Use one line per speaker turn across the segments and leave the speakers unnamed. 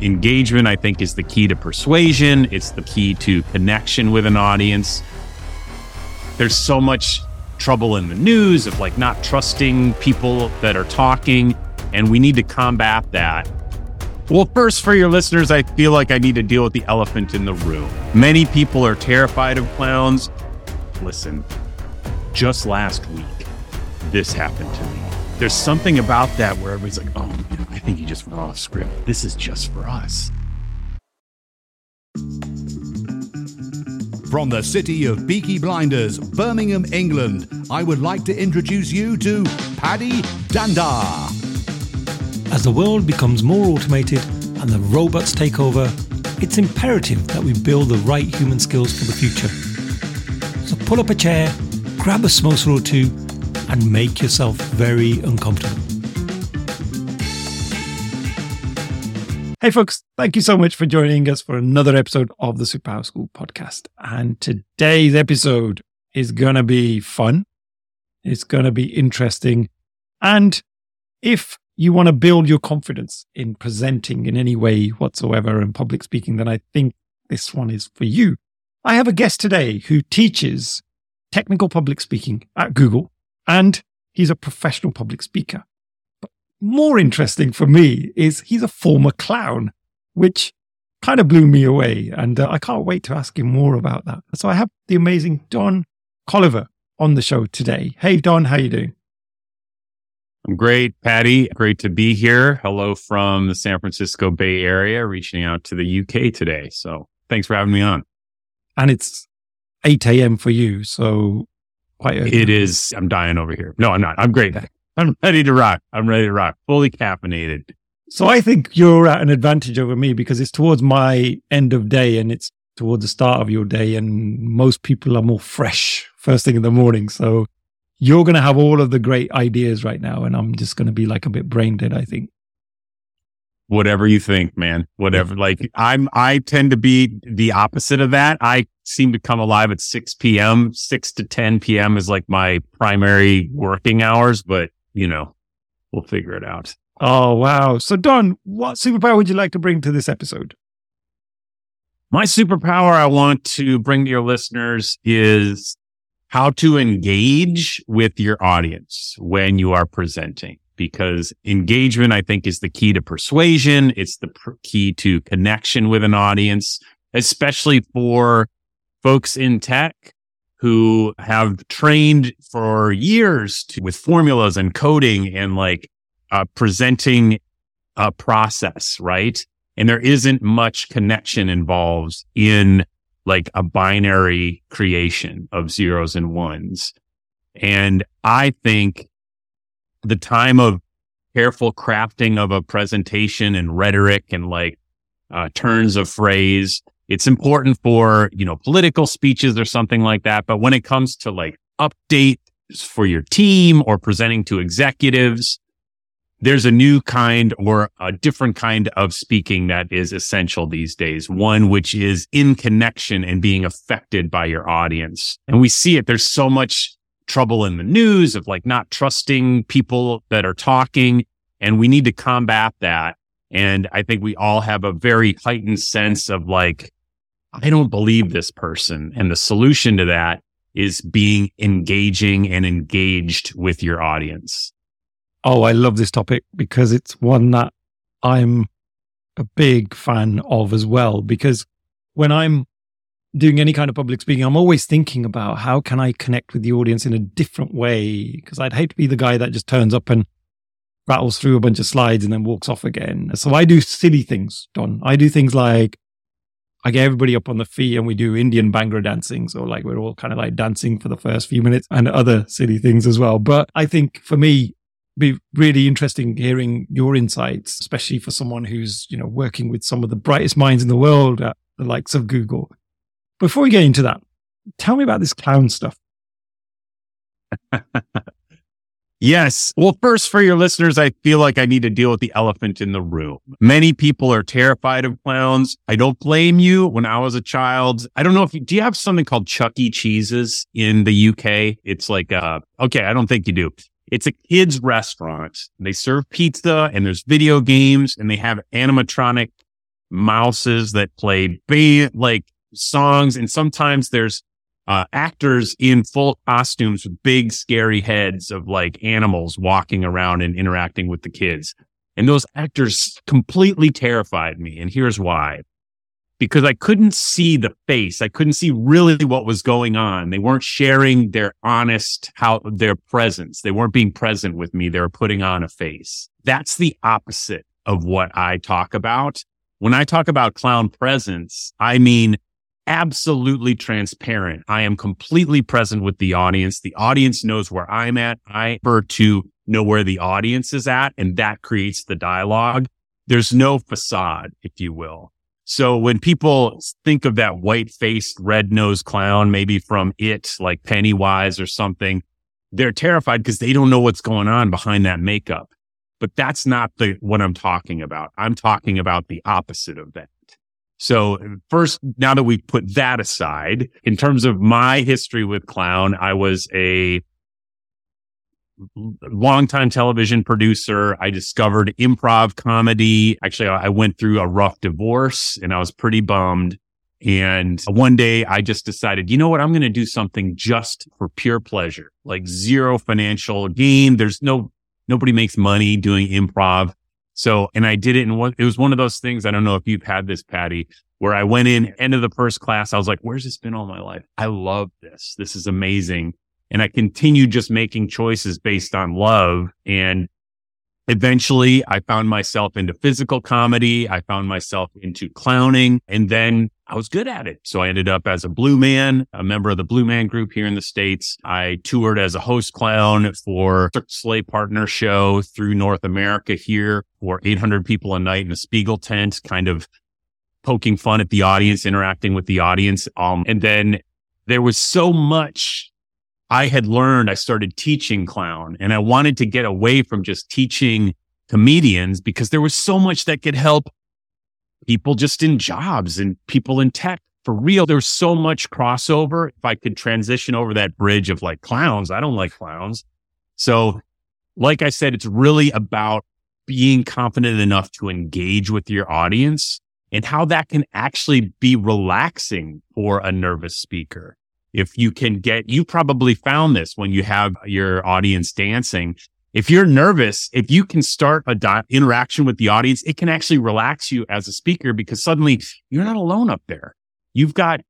engagement, I think, is the key to persuasion. It's the key to connection with an audience. There's so much trouble in the news of like not trusting people that are talking, and we need to combat that. Well, first, for your listeners, I feel like I need to deal with the elephant in the room. Many people are terrified of clowns. Listen, just last week, this happened to me. There's something about that where everybody's like, oh, man, I think you just went off script. This is just for us.
From the city of Peaky Blinders, Birmingham, England, I would like to introduce you to Paddy Dhanda.
As the world becomes more automated and the robots take over, it's imperative that we build the right human skills for the future. So pull up a chair, grab a samosa or two, and make yourself very uncomfortable. Hey, folks, thank you so much for joining us for another episode of the Superpower School podcast. And today's episode is going to be fun. It's going to be interesting. And if you want to build your confidence in presenting in any way whatsoever in public speaking, then I think this one is for you. I have a guest today who teaches technical public speaking at Google, and he's a professional public speaker But more interesting for me is he's a former clown, which kind of blew me away. And uh, I can't wait to ask him more about that. So I have the amazing Don Colliver on the show today. Hey, Don, how you doing?
I'm great, Paddy. Great to be here. Hello from the San Francisco Bay Area, reaching out to the UK today. So thanks for having me on.
And it's 8 a.m. for you. So quite
early. It is. I'm dying over here. No, I'm not. I'm great. I'm ready to rock. I'm ready to rock. Fully caffeinated.
So I think you're at an advantage over me because it's towards my end of day and it's towards the start of your day. And most people are more fresh first thing in the morning. So you're going to have all of the great ideas right now. And I'm just going to be like a bit brain dead, I think.
Whatever you think, man. Whatever. Like I'm, I tend to be the opposite of that. I seem to come alive at 6 p.m. 6 to 10 p.m. is like my primary working hours, but you know, we'll figure it out.
Oh, wow. So, Don, what superpower would you like to bring to this episode?
My superpower I want to bring to your listeners is how to engage with your audience when you are presenting. Because engagement, I think, is the key to persuasion. It's the pr- key to connection with an audience, especially for folks in tech who have trained for years to, with formulas and coding and like uh, presenting a process, right? And there isn't much connection involved in like a binary creation of zeros and ones. And I think the time of careful crafting of a presentation and rhetoric and like uh, turns of phrase it's important for, you know, political speeches or something like that. But when it comes to like updates for your team or presenting to executives, there's a new kind or a different kind of speaking that is essential these days. One which is in connection and being affected by your audience. And we see it. There's so much trouble in the news of like not trusting people that are talking. And we need to combat that. And I think we all have a very heightened sense of like, I don't believe this person. And the solution to that is being engaging and engaged with your audience.
Oh, I love this topic because it's one that I'm a big fan of as well. Because when I'm doing any kind of public speaking, I'm always thinking about how can I connect with the audience in a different way? Because I'd hate to be the guy that just turns up and rattles through a bunch of slides and then walks off again. So I do silly things, Don. I do things like I get everybody up on the feet and we do Indian Bhangra dancing. So like we're all kind of like dancing for the first few minutes and other silly things as well. But I think for me, be really interesting hearing your insights, especially for someone who's, you know, working with some of the brightest minds in the world at the likes of Google. Before we get into that, tell me about this clown stuff.
Yes. Well, first, for your listeners, I feel like I need to deal with the elephant in the room. Many people are terrified of clowns. I don't blame you. When I was a child, I don't know if you, do you have something called Chuck E. Cheese's in the UK? It's like, uh, okay, I don't think you do. It's a kids restaurant. They serve pizza and there's video games and they have animatronic mouses that play band, like songs. And sometimes there's uh, actors in full costumes with big scary heads of like animals walking around and interacting with the kids. And those actors completely terrified me. And here's why. Because I couldn't see the face. I couldn't see really what was going on. They weren't sharing their honest, how their presence. They weren't being present with me. They were putting on a face. That's the opposite of what I talk about. When I talk about clown presence, I mean absolutely transparent. I am completely present with the audience. The audience knows where I'm at. I prefer to know where the audience is at, and that creates the dialogue. There's no facade, if you will. So when people think of that white faced, red nosed clown, maybe from it, like Pennywise or something, they're terrified because they don't know what's going on behind that makeup. But that's not the, what I'm talking about. I'm talking about the opposite of that. So first, now that we put that aside, in terms of my history with clown, I was a longtime television producer. I discovered improv comedy. Actually, I went through a rough divorce and I was pretty bummed. And one day I just decided, you know what? I'm going to do something just for pure pleasure, like zero financial gain. There's no, nobody makes money doing improv. So, and I did it. And what, it was one of those things. I don't know if you've had this, Paddy, where I went in end of the first class. I was like, where's this been all my life? I love this. This is amazing. And I continued just making choices based on love. And eventually I found myself into physical comedy. I found myself into clowning and then I was good at it. So I ended up as a Blue Man, a member of the Blue Man group here in the States. I toured as a host clown for Slay Partner show through North America here for 800 people a night in a Spiegel tent, kind of poking fun at the audience, interacting with the audience. Um, and then there was so much I had learned. I started teaching clown and I wanted to get away from just teaching comedians because there was so much that could help people just in jobs and people in tech for real. There's so much crossover. If I could transition over that bridge of like clowns, I don't like clowns. So, like I said, it's really about being confident enough to engage with your audience and how that can actually be relaxing for a nervous speaker. If you can get, you probably found this when you have your audience dancing if you're nervous, if you can start a di- interaction with the audience, it can actually relax you as a speaker because suddenly you're not alone up there. You've got,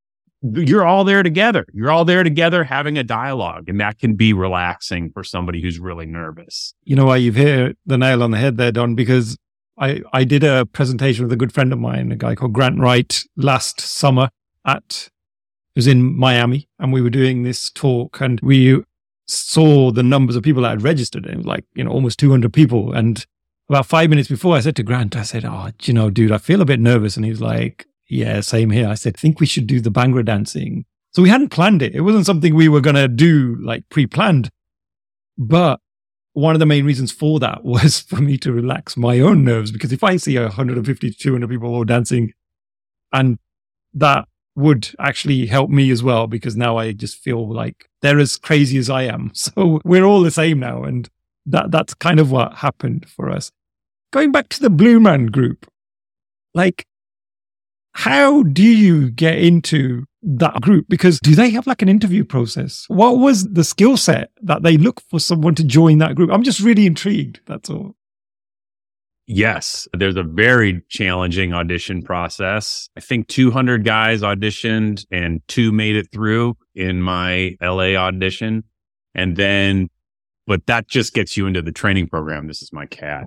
you're all there together. You're all there together having a dialogue and that can be relaxing for somebody who's really nervous.
You know why you've hit the nail on the head there, Don, because I, I did a presentation with a good friend of mine, a guy called Grant Wright last summer at, was in Miami and we were doing this talk and we saw the numbers of people that had registered. Was like, you know, almost 200 people. And about five minutes before, I said to Grant, I said, Oh, you know, dude, I feel a bit nervous. And he was like, Yeah, same here. I said, I think we should do the Bhangra dancing. So we hadn't planned it. It wasn't something we were going to do like pre planned. But one of the main reasons for that was for me to relax my own nerves because if I see 150 to 200 people all dancing and that would actually help me as well because now I just feel like they're as crazy as I am. So we're all the same now. And that, that's kind of what happened for us. Going back to the Blue Man group, like, how do you get into that group? Because do they have like an interview process? What was the skill set that they look for someone to join that group? I'm just really intrigued. That's all.
Yes, there's a very challenging audition process. I think 200 guys auditioned and two made it through in my LA audition. And then, but that just gets you into the training program. This is my cat,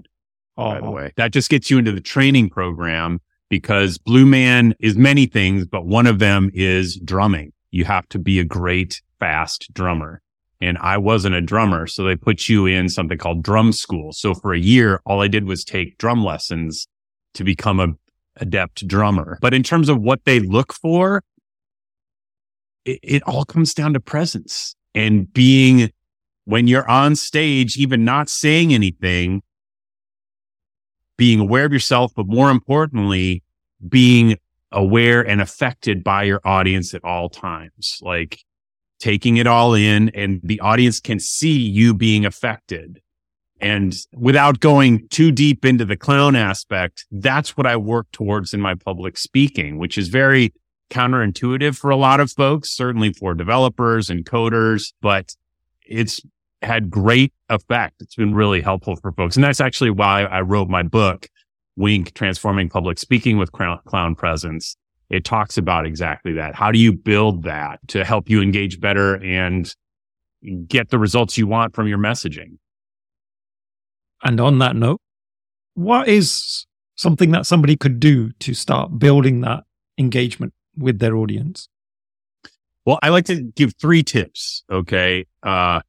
oh. by the uh-huh. way. That just gets you into the training program because Blue Man is many things, but one of them is drumming. You have to be a great, fast drummer and I wasn't a drummer. So they put you in something called drum school. So for a year, all I did was take drum lessons to become a adept drummer. But in terms of what they look for, it, it all comes down to presence and being when you're on stage, even not saying anything, being aware of yourself, but more importantly, being aware and affected by your audience at all times. Like taking it all in and the audience can see you being affected. And without going too deep into the clown aspect, that's what I work towards in my public speaking, which is very counterintuitive for a lot of folks, certainly for developers and coders, but it's had great effect. It's been really helpful for folks. And that's actually why I wrote my book, Wink, Transforming Public Speaking with Clown Presence. It talks about exactly that. How do you build that to help you engage better and get the results you want from your messaging?
And on that note, what is something that somebody could do to start building that engagement with their audience?
Well, I like to give three tips. Okay. Uh,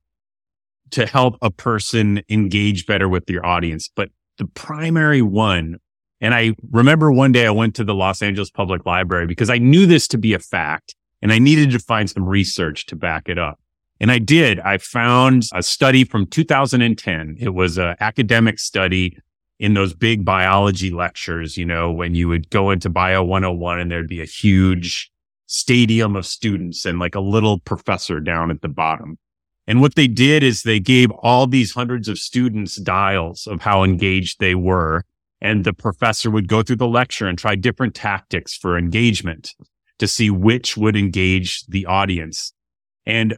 to help a person engage better with your audience. But the primary one, and I remember one day I went to the Los Angeles Public Library because I knew this to be a fact and I needed to find some research to back it up. And I did. I found a study from 2010. It was an academic study in those big biology lectures, you know, when you would go into Bio 101 and there'd be a huge stadium of students and like a little professor down at the bottom. And what they did is they gave all these hundreds of students dials of how engaged they were. And the professor would go through the lecture and try different tactics for engagement to see which would engage the audience. And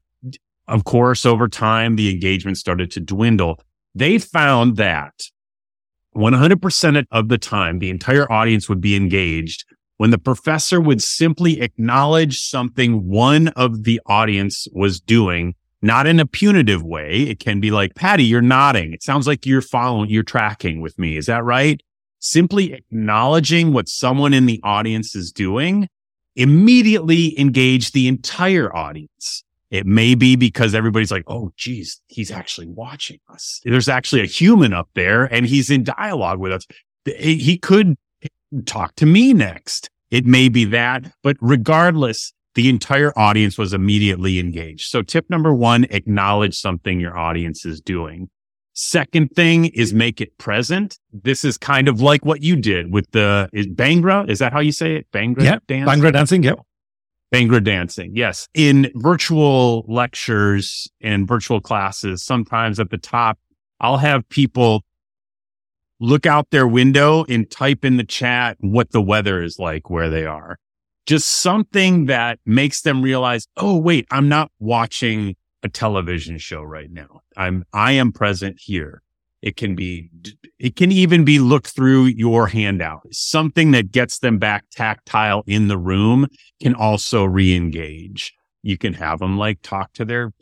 of course, over time, the engagement started to dwindle. They found that 100% of the time, the entire audience would be engaged when the professor would simply acknowledge something one of the audience was doing not in a punitive way. It can be like, Paddy, you're nodding. It sounds like you're following, you're tracking with me. Is that right? Simply acknowledging what someone in the audience is doing immediately engage the entire audience. It may be because everybody's like, oh, geez, he's actually watching us. There's actually a human up there and he's in dialogue with us. He could talk to me next. It may be that, but regardless, the entire audience was immediately engaged. So tip number one, acknowledge something your audience is doing. Second thing is make it present. This is kind of like what you did with the is Bhangra. Is that how you say it? Bhangra
yeah,
dance?
Bhangra dancing. Yep.
Bhangra dancing. Yes. In virtual lectures and virtual classes, sometimes at the top, I'll have people look out their window and type in the chat what the weather is like where they are just something that makes them realize, oh, wait, I'm not watching a television show right now. I'm, I am present here. It can be, it can even be looked through your handout. Something that gets them back tactile in the room can also re-engage. You can have them like talk to their,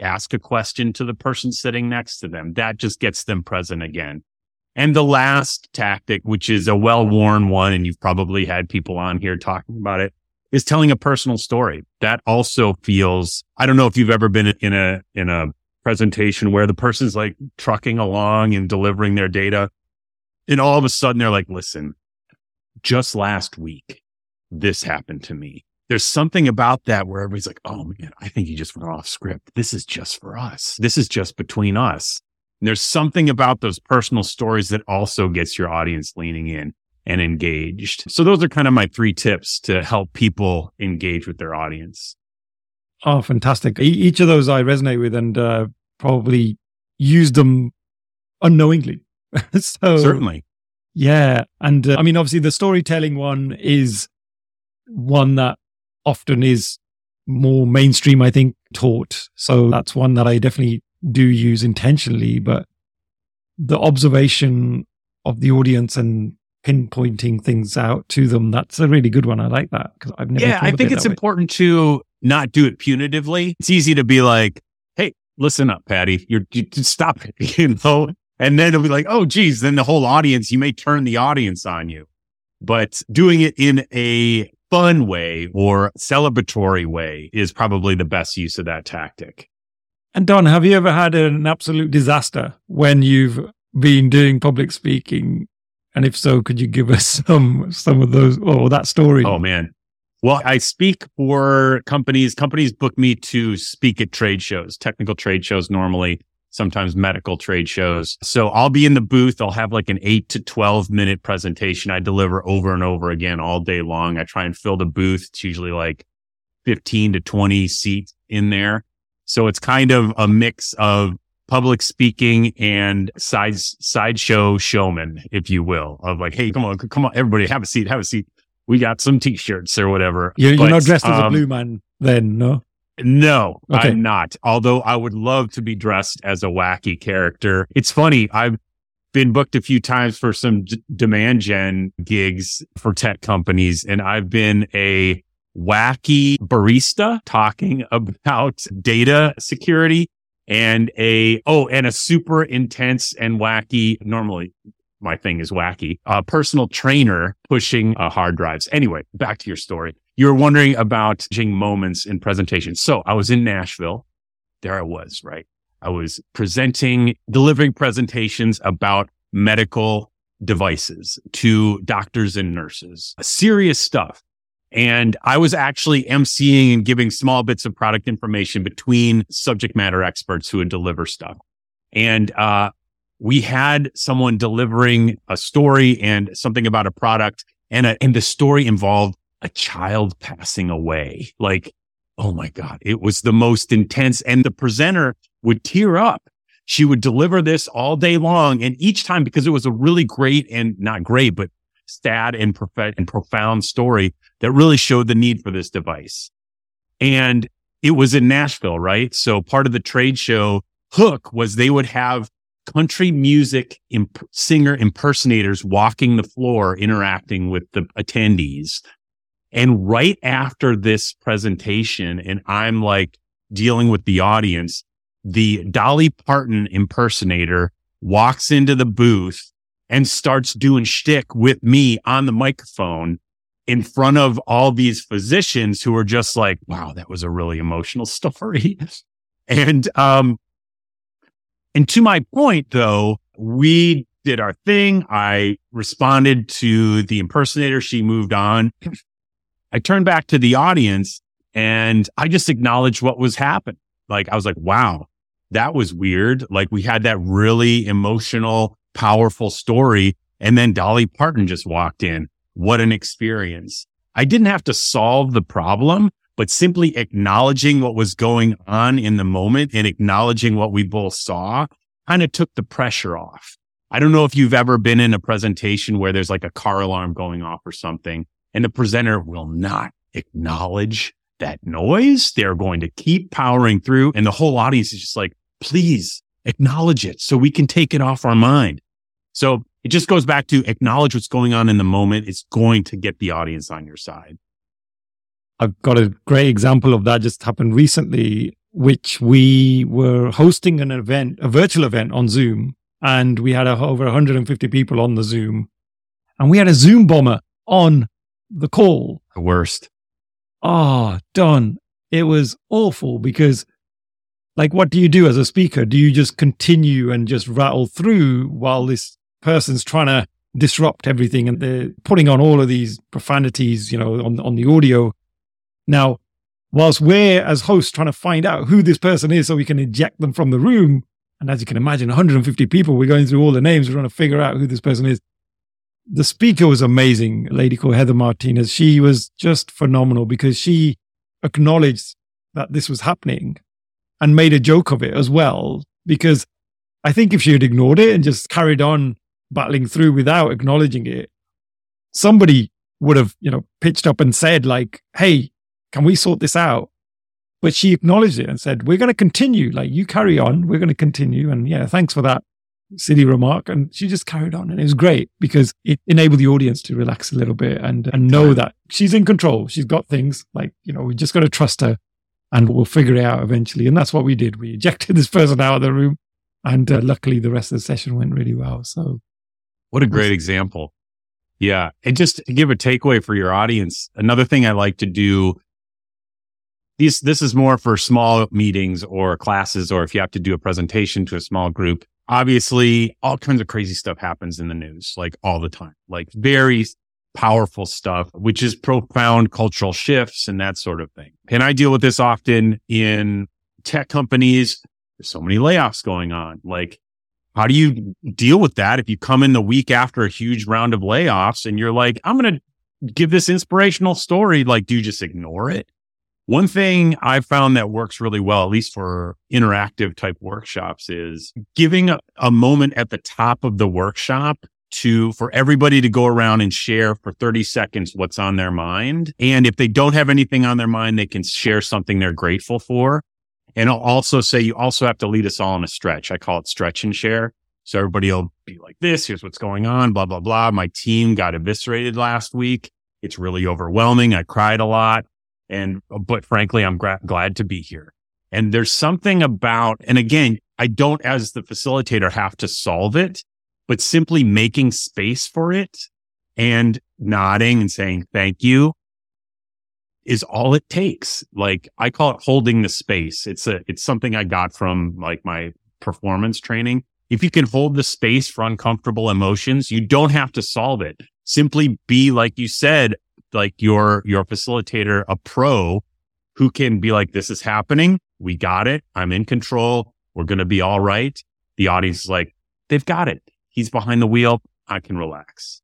ask a question to the person sitting next to them. That just gets them present again. And the last tactic, which is a well-worn one, and you've probably had people on here talking about it, is telling a personal story. That also feels, I don't know if you've ever been in a, in a presentation where the person's like trucking along and delivering their data. And all of a sudden they're like, listen, just last week, this happened to me. There's something about that where everybody's like, oh man, I think you just went off script. This is just for us. This is just between us. And there's something about those personal stories that also gets your audience leaning in and engaged. So those are kind of my three tips to help people engage with their audience.
Oh, fantastic. each of those I resonate with and uh, probably use them unknowingly. so
certainly.
Yeah. And uh, I mean, obviously the storytelling one is one that often is more mainstream, I think, taught. So that's one that I definitely do use intentionally, but the observation of the audience and pinpointing things out to them, that's a really good one. I like that because I've never.
Yeah, I think it's important way. to not do it punitively. It's easy to be like, "Hey, listen up, Paddy. You're you, stop it," you know, and then it'll be like, "Oh, geez." Then the whole audience, you may turn the audience on you, but doing it in a fun way or celebratory way is probably the best use of that tactic.
And Don, have you ever had an absolute disaster when you've been doing public speaking? And if so, could you give us some some of those oh, or that story?
Oh man. Well, I speak for companies. Companies book me to speak at trade shows, technical trade shows normally, sometimes medical trade shows. So I'll be in the booth. I'll have like an eight to 12 minute presentation I deliver over and over again all day long. I try and fill the booth. It's usually like 15 to 20 seats in there. So it's kind of a mix of public speaking and side sideshow showman, if you will, of like, hey, come on, come on, everybody, have a seat, have a seat. We got some t-shirts or whatever.
You're, you're not dressed as a
um,
blue man then, no?
No,
Okay.
I'm not. Although I would love to be dressed as a wacky character. It's funny. I've been booked a few times for some d- demand gen gigs for tech companies, and I've been a wacky barista talking about data security and a, oh, and a super intense and wacky, normally my thing is wacky, a personal trainer pushing uh, hard drives. Anyway, back to your story. You were wondering about changing moments in presentation. So I was in Nashville. There I was, right? I was presenting, delivering presentations about medical devices to doctors and nurses, serious stuff. And I was actually emceeing and giving small bits of product information between subject matter experts who would deliver stuff. And, uh, we had someone delivering a story and something about a product and a, and the story involved a child passing away. Like, oh my God, it was the most intense. And the presenter would tear up. She would deliver this all day long. And each time, because it was a really great and not great, but sad and, prof- and profound story that really showed the need for this device. And it was in Nashville, right? So part of the trade show hook was they would have country music imp- singer impersonators walking the floor, interacting with the attendees. And right after this presentation, and I'm like dealing with the audience, the Dolly Parton impersonator walks into the booth and starts doing shtick with me on the microphone in front of all these physicians who are just like, wow, that was a really emotional story. and, um, and to my point though, we did our thing. I responded to the impersonator. She moved on. I turned back to the audience and I just acknowledged what was happening. Like I was like, wow, that was weird. Like we had that really emotional, powerful story. And then Dolly Parton just walked in. What an experience. I didn't have to solve the problem, but simply acknowledging what was going on in the moment and acknowledging what we both saw kind of took the pressure off. I don't know if you've ever been in a presentation where there's like a car alarm going off or something and the presenter will not acknowledge that noise. They're going to keep powering through and the whole audience is just like, please acknowledge it so we can take it off our mind. So it just goes back to acknowledge what's going on in the moment. It's going to get the audience on your side.
I've got a great example of that just happened recently, which we were hosting an event, a virtual event on Zoom, and we had a, over 150 people on the Zoom, and we had a Zoom bomber on the call.
The worst.
Ah, Don. It was awful because, like, what do you do as a speaker? Do you just continue and just rattle through while this person's trying to disrupt everything and they're putting on all of these profanities, you know, on, on the audio? Now, whilst we're as hosts trying to find out who this person is so we can eject them from the room, and as you can imagine, 150 people, we're going through all the names, we're trying to figure out who this person is. The speaker was amazing, a lady called Heather Martinez. She was just phenomenal because she acknowledged that this was happening and made a joke of it as well. Because I think if she had ignored it and just carried on battling through without acknowledging it, somebody would have, you know, pitched up and said, like, hey, can we sort this out? But she acknowledged it and said, we're going to continue. Like, you carry on. We're going to continue. And yeah, thanks for that silly remark. And she just carried on. And it was great because it enabled the audience to relax a little bit and, and know that she's in control. She's got things like, you know, we just got to trust her and we'll figure it out eventually. And that's what we did. We ejected this person out of the room. And uh, luckily, the rest of the session went really well. So,
What a great example. Yeah. And just to give a takeaway for your audience, another thing I like to do these, this is more for small meetings or classes, or if you have to do a presentation to a small group. Obviously, all kinds of crazy stuff happens in the news, like all the time, like very powerful stuff, which is profound cultural shifts and that sort of thing. And I deal with this often in tech companies. There's so many layoffs going on. Like, how do you deal with that if you come in the week after a huge round of layoffs and you're like, I'm going to give this inspirational story? Like, do you just ignore it? One thing I've found that works really well, at least for interactive type workshops, is giving a, a, moment at the top of the workshop to for everybody to go around and share for 30 seconds what's on their mind. And if they don't have anything on their mind, they can share something they're grateful for. And I'll also say you also have to lead us all in a stretch. I call it stretch and share. So everybody will be like this. Here's what's going on, blah, blah, blah. My team got eviscerated last week. It's really overwhelming. I cried a lot. And, but frankly, I'm gra- glad to be here. And there's something about, and again, I don't, as the facilitator, have to solve it, but simply making space for it and nodding and saying thank you is all it takes. Like I call it holding the space. It's a, it's something I got from like my performance training. If you can hold the space for uncomfortable emotions, you don't have to solve it. Simply be, like you said, like your, your facilitator, a pro who can be like, this is happening. We got it. I'm in control. We're going to be all right. The audience is like, they've got it. He's behind the wheel. I can relax.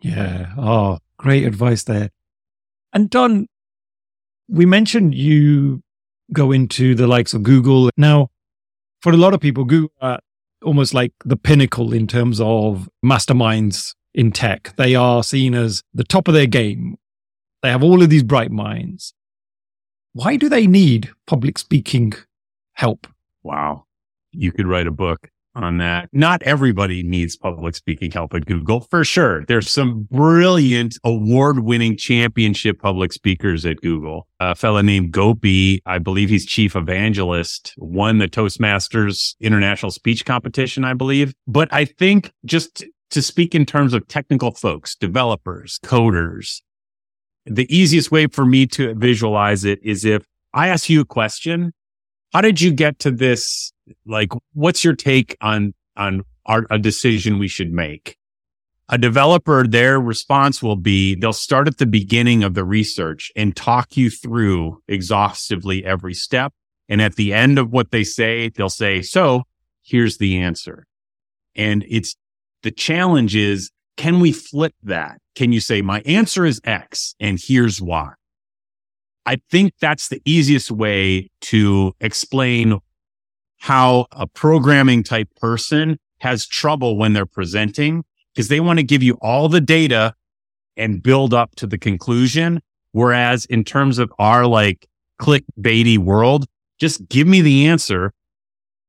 Yeah. Oh, great advice there. And Don, we mentioned you go into the likes of Google. Now, for a lot of people, Google are almost like the pinnacle in terms of masterminds in tech. They are seen as the top of their game. They have all of these bright minds. Why do they need public speaking help?
Wow. You could write a book on that. Not everybody needs public speaking help at Google for sure. There's some brilliant award winning championship public speakers at Google. A fellow named Gopi, I believe he's chief evangelist, won the Toastmasters international speech competition, I believe. But I think just to speak in terms of technical folks, developers, coders, the easiest way for me to visualize it is if I ask you a question, how did you get to this? Like, what's your take on, on our, a decision we should make? A developer, their response will be they'll start at the beginning of the research and talk you through exhaustively every step. And at the end of what they say, they'll say, so here's the answer. And it's the challenge is, can we flip that? Can you say, my answer is X and here's why? I think that's the easiest way to explain how a programming type person has trouble when they're presenting because they want to give you all the data and build up to the conclusion. Whereas in terms of our like clickbaity world, just give me the answer,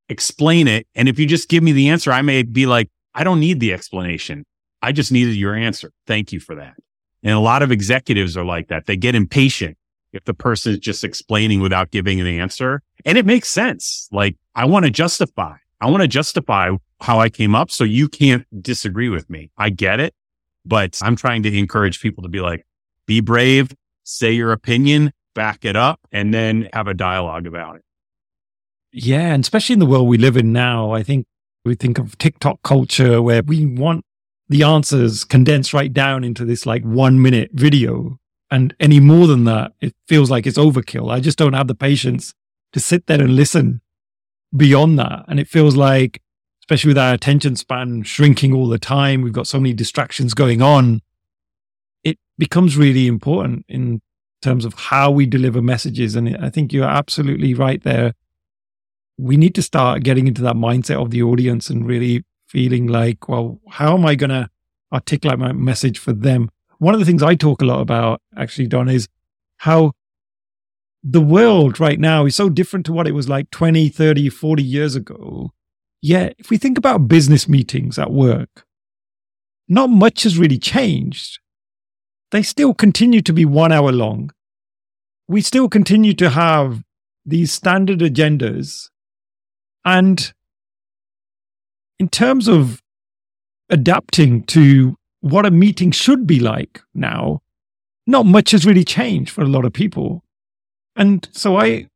explain it. And if you just give me the answer, I may be like, I don't need the explanation. I just needed your answer. Thank you for that. And a lot of executives are like that. They get impatient if the person is just explaining without giving an answer. And it makes sense. Like I want to justify, I want to justify how I came up. So you can't disagree with me. I get it, but I'm trying to encourage people to be like, be brave, say your opinion, back it up, and then have a dialogue about it.
Yeah. And especially in the world we live in now, I think we think of TikTok culture where we want the answers condensed right down into this like one minute video. And any more than that, it feels like it's overkill. I just don't have the patience to sit there and listen beyond that. And it feels like, especially with our attention span shrinking all the time, we've got so many distractions going on. It becomes really important in terms of how we deliver messages. And I think you're absolutely right there. We need to start getting into that mindset of the audience and really feeling like, well, how am I going to articulate my message for them? One of the things I talk a lot about, actually, Don, is how the world right now is so different to what it was like 20, 30, 40 years ago. Yet, if we think about business meetings at work, not much has really changed. They still continue to be one hour long. We still continue to have these standard agendas. And in terms of adapting to what a meeting should be like now, not much has really changed for a lot of people. And so I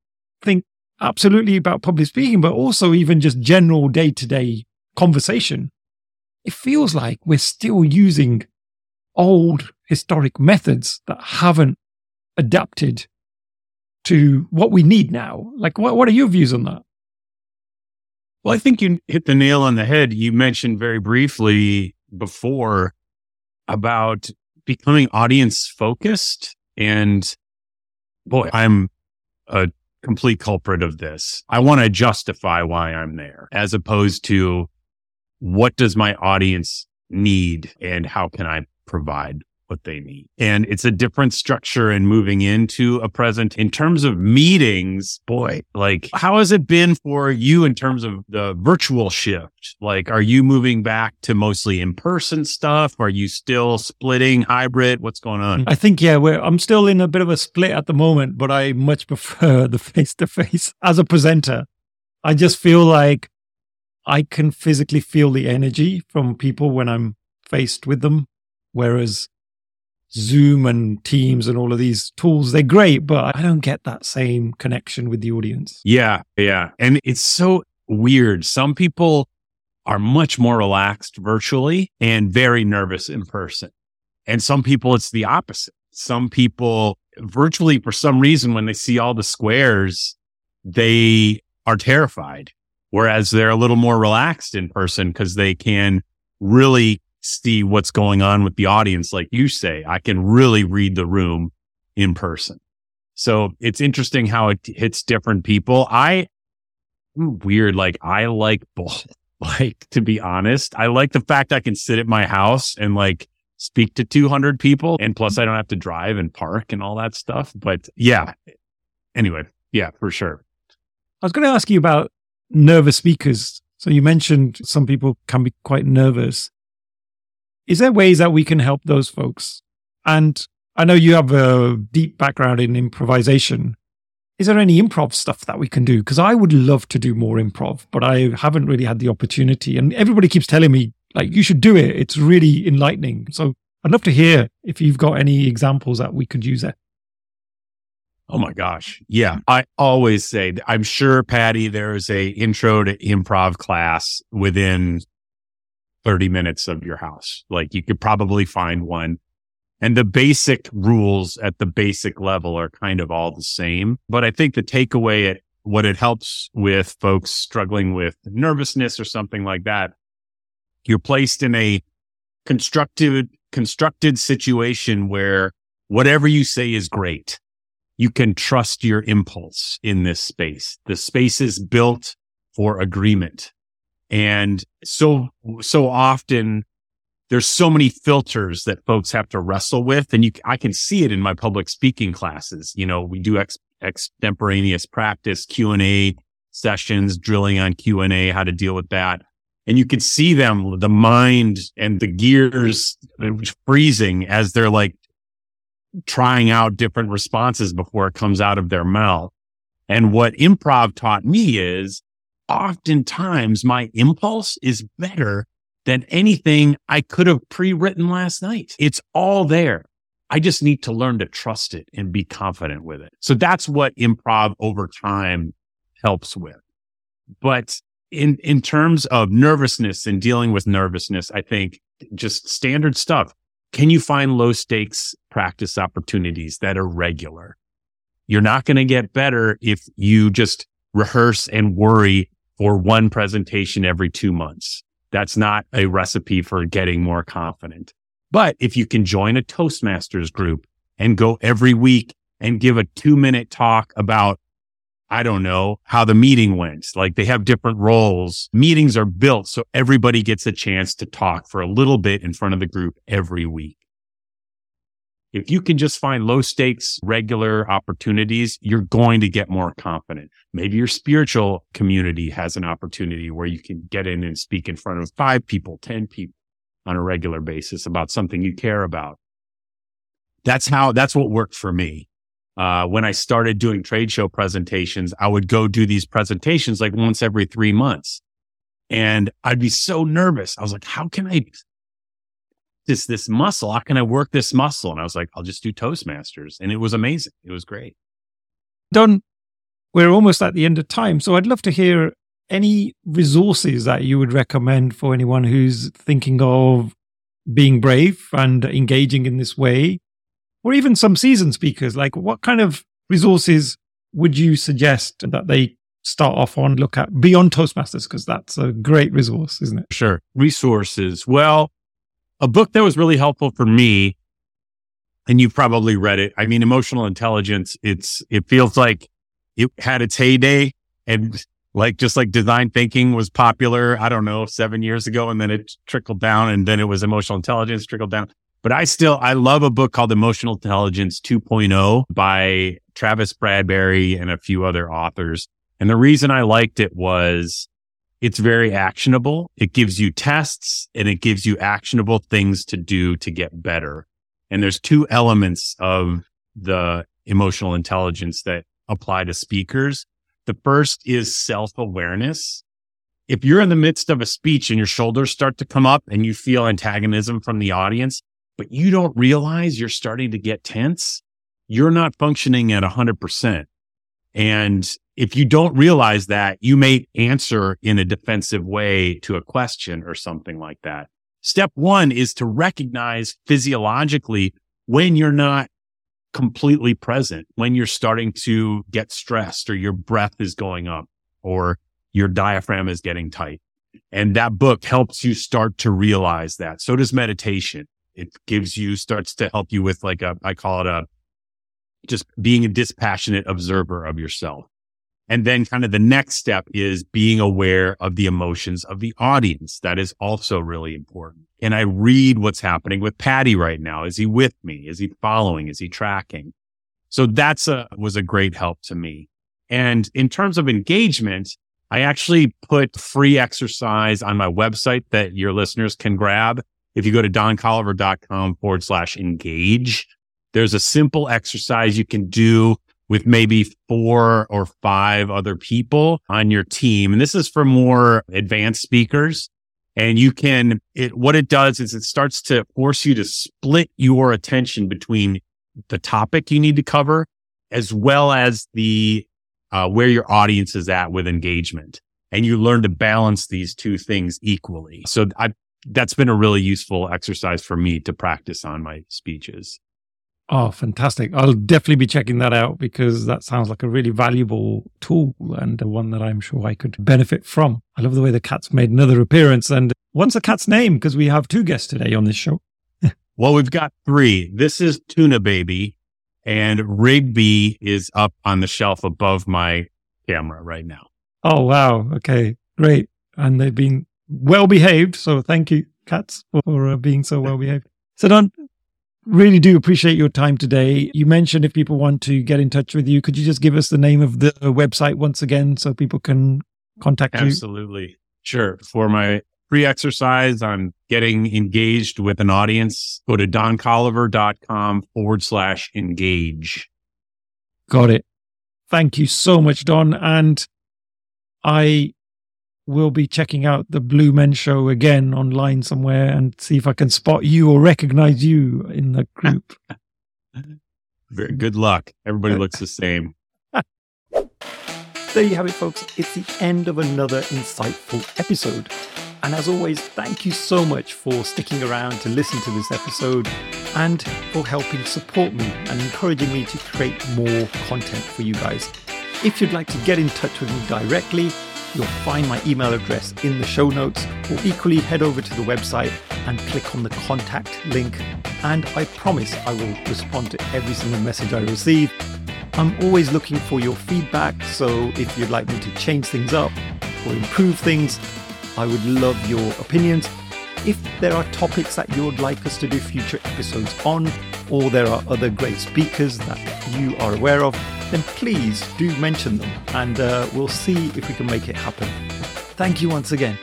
think absolutely about public speaking, but also even just general day to day conversation. It feels like we're still using old historic methods that haven't adapted to what we need now. Like, what, what are your views on that?
Well, I think you hit the nail on the head. You mentioned very briefly before about becoming audience focused. And boy, I'm a complete culprit of this. I want to justify why I'm there as opposed to what does my audience need and how can I provide what they need. And it's a different structure and moving into a present in terms of meetings. Boy, like how has it been for you in terms of the virtual shift? Like, are you moving back to mostly in person stuff? Are you still splitting hybrid? What's going on?
I think, yeah, I'm still in a bit of a split at the moment, but I much prefer the face to face as a presenter. I just feel like I can physically feel the energy from people when I'm faced with them. Whereas Zoom and Teams and all of these tools, they're great, but I don't get that same connection with the audience.
Yeah. Yeah. And it's so weird. Some people are much more relaxed virtually and very nervous in person. And some people, it's the opposite. Some people virtually, for some reason, when they see all the squares, they are terrified. Whereas they're a little more relaxed in person because they can really see what's going on with the audience. Like you say, I can really read the room in person. So it's interesting how it hits different people. I weird. Like I like both. Like to be honest, I like the fact I can sit at my house and like speak to 200 people. And plus I don't have to drive and park and all that stuff. But yeah. Anyway. Yeah, for sure.
I was going to ask you about nervous speakers. So you mentioned some people can be quite nervous. Is there ways that we can help those folks? And I know you have a deep background in improvisation. Is there any improv stuff that we can do? Because I would love to do more improv, but I haven't really had the opportunity. And everybody keeps telling me, like, you should do it. It's really enlightening. So I'd love to hear if you've got any examples that we could use there.
Oh my gosh. Yeah. I always say, I'm sure, Paddy, there is a intro to improv class within 30 minutes of your house. Like you could probably find one. And the basic rules at the basic level are kind of all the same. But I think the takeaway at what it helps with folks struggling with nervousness or something like that, you're placed in a constructed, constructed situation where whatever you say is great. You can trust your impulse in this space. The space is built for agreement. And so, so often there's so many filters that folks have to wrestle with. And you, I can see it in my public speaking classes. You know, we do ex, extemporaneous practice, Q and A sessions, drilling on Q and A, how to deal with that. And you can see them, the mind and the gears uh, freezing as they're like trying out different responses before it comes out of their mouth. And what improv taught me is oftentimes my impulse is better than anything I could have pre-written last night. It's all there. I just need to learn to trust it and be confident with it. So that's what improv over time helps with. But in, in terms of nervousness and dealing with nervousness, I think just standard stuff. Can you find low stakes practice opportunities that are regular? You're not going to get better if you just rehearse and worry for one presentation every two months. That's not a recipe for getting more confident. But if you can join a Toastmasters group and go every week and give a two minute talk about, I don't know, how the meeting went, like they have different roles. Meetings are built so everybody gets a chance to talk for a little bit in front of the group every week. If you can just find low stakes, regular opportunities, you're going to get more confident. Maybe your spiritual community has an opportunity where you can get in and speak in front of five people, 10 people on a regular basis about something you care about. That's how, that's what worked for me. Uh, when I started doing trade show presentations, I would go do these presentations like once every three months. And I'd be so nervous. I was like, how can I this this muscle. How can I work this muscle? And I was like, I'll just do Toastmasters. And it was amazing. It was great.
Don, we're almost at the end of time. So I'd love to hear any resources that you would recommend for anyone who's thinking of being brave and engaging in this way, or even some seasoned speakers. Like, what kind of resources would you suggest that they start off on, look at beyond Toastmasters? Because that's a great resource, isn't it?
Sure. Resources. Well, a book that was really helpful for me, and you've probably read it. I mean, emotional intelligence, it's, it feels like it had its heyday and like just like design thinking was popular, I don't know, seven years ago, and then it trickled down and then it was emotional intelligence trickled down. But I still, I love a book called Emotional Intelligence 2.0 by Travis Bradberry and a few other authors. And the reason I liked it was it's very actionable. It gives you tests and it gives you actionable things to do to get better. And there's two elements of the emotional intelligence that apply to speakers. The first is self awareness. If you're in the midst of a speech and your shoulders start to come up and you feel antagonism from the audience, but you don't realize you're starting to get tense, you're not functioning at 100%. And if you don't realize that, you may answer in a defensive way to a question or something like that. Step one is to recognize physiologically when you're not completely present, when you're starting to get stressed or your breath is going up or your diaphragm is getting tight. And that book helps you start to realize that. So does meditation. It gives you, starts to help you with like a, I call it a, just being a dispassionate observer of yourself. And then kind of the next step is being aware of the emotions of the audience. That is also really important. And I read what's happening with Paddy right now. Is he with me? Is he following? Is he tracking? So that's a, was a great help to me. And in terms of engagement, I actually put free exercise on my website that your listeners can grab. If you go to doncolliver.com forward slash engage, there's a simple exercise you can do with maybe four or five other people on your team. And this is for more advanced speakers. And you can, it, what it does is it starts to force you to split your attention between the topic you need to cover as well as the, uh, where your audience is at with engagement. And you learn to balance these two things equally. So I, that's been a really useful exercise for me to practice on my speeches.
Oh, fantastic. I'll definitely be checking that out because that sounds like a really valuable tool and one that I'm sure I could benefit from. I love the way the cat's made another appearance. And what's the cat's name? Because we have two guests today on this show.
well, we've got three. This is Tuna Baby and Rigby is up on the shelf above my camera right now.
Oh, wow. Okay, great. And they've been well behaved. So thank you, cats, for uh, being so well behaved. So, Don, really do appreciate your time today. You mentioned if people want to get in touch with you, could you just give us the name of the website once again so people can contact
you? Absolutely. Sure. For my free exercise on getting engaged with an audience, go to doncolliver.com forward slash engage.
Got it. Thank you so much, Don. And I will be checking out the Blue Men show again online somewhere and see if I can spot you or recognize you in the group.
Very good luck. Everybody looks the same.
there you have it, folks. It's the end of another insightful episode. And as always, thank you so much for sticking around to listen to this episode and for helping support me and encouraging me to create more content for you guys. If you'd like to get in touch with me directly, You'll find my email address in the show notes, or equally head over to the website and click on the contact link. And I promise I will respond to every single message I receive. I'm always looking for your feedback, so if you'd like me to change things up or improve things, I would love your opinions. If there are topics that you would like us to do future episodes on, or there are other great speakers that you are aware of, then please do mention them and uh, we'll see if we can make it happen. Thank you once again.